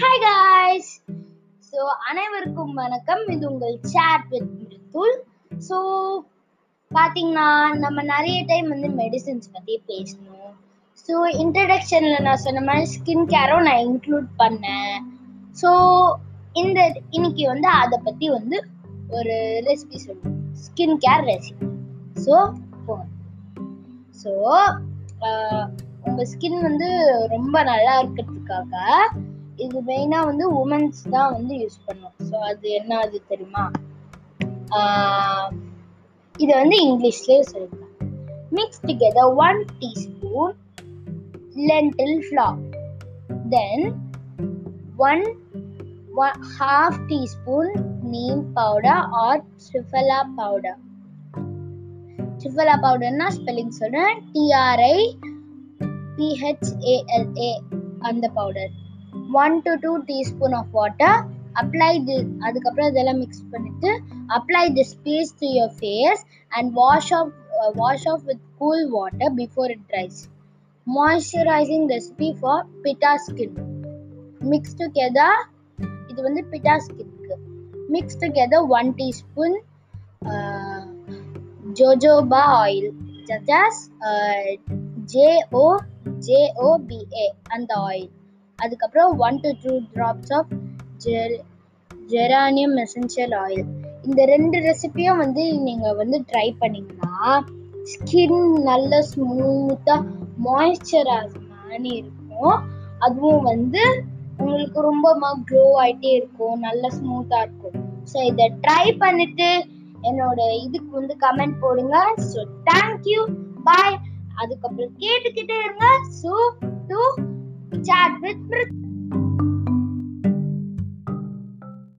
So அனைவருக்கும் வணக்கம். இது உங்கள் சேட் வித் மிருத்துல் ஸோ பார்த்தீங்கன்னா நம்ம நிறைய டைம் வந்து மெடிசின்ஸ் பற்றி பேசணும். ஸோ இன்ட்ரடக்ஷனில் நான் சொன்ன மாதிரி ஸ்கின் கேரும் நான் இன்க்ளூட் பண்ணேன். ஸோ இந்த இன்னைக்கு வந்து அதை பற்றி வந்து ஒரு ரெசிபி சொல்லுவோம் ஸ்கின் கேர் ரெசிபி ஸோ போங்க ஸோ உங்கள் ஸ்கின் வந்து ரொம்ப நல்லா இருக்கிறதுக்காக இது மெயினாக வந்து உமன்ஸ் தான் வந்து யூஸ் பண்ணும் ஸோ அது என்ன அது தெரியுமா? இதை வந்து இங்கிலீஷ்லேயே சொல்லிக்கலாம். Mix together one teaspoon lentil flour. Then one one half teaspoon neem powder or trifala powder. Trifala powder na spelling T R I P H A L A அந்த powder one to two teaspoon of water apply the அதுக்கப்புறம் இதெல்லாம் mix பண்ணிட்டு apply this piece to your face and wash off wash off with cool water before it dries moisturising recipe for pitta skin mix together இது வந்து பிட்டா ஸ்கின்க்கு mix together one teaspoon jojoba oil just J O J O B A அந்த oil அதுக்கப்புறம் one to two drops of geranium essential oil இந்த ரெண்டு ரெசிபியும் வந்து நீங்கள் வந்து try பண்ணிங்கன்னா ஸ்கின் நல்ல ஸ்மூத்தாக மாய்ஸ்சரைஸ் மாதிரி இருக்கும். அதுவும் வந்து உங்களுக்கு ரொம்ப க்ளோ ஆகிட்டே இருக்கும் நல்ல ஸ்மூத்தாக இருக்கும். ஸோ இதை ட்ரை பண்ணிட்டு என்னோட இதுக்கு வந்து கமெண்ட் போடுங்க. ஸோ தேங்க்யூ பாய் அதுக்கப்புறம் கேட்டுக்கிட்டே இருங்க. ஸோ டூ चार विस्मृत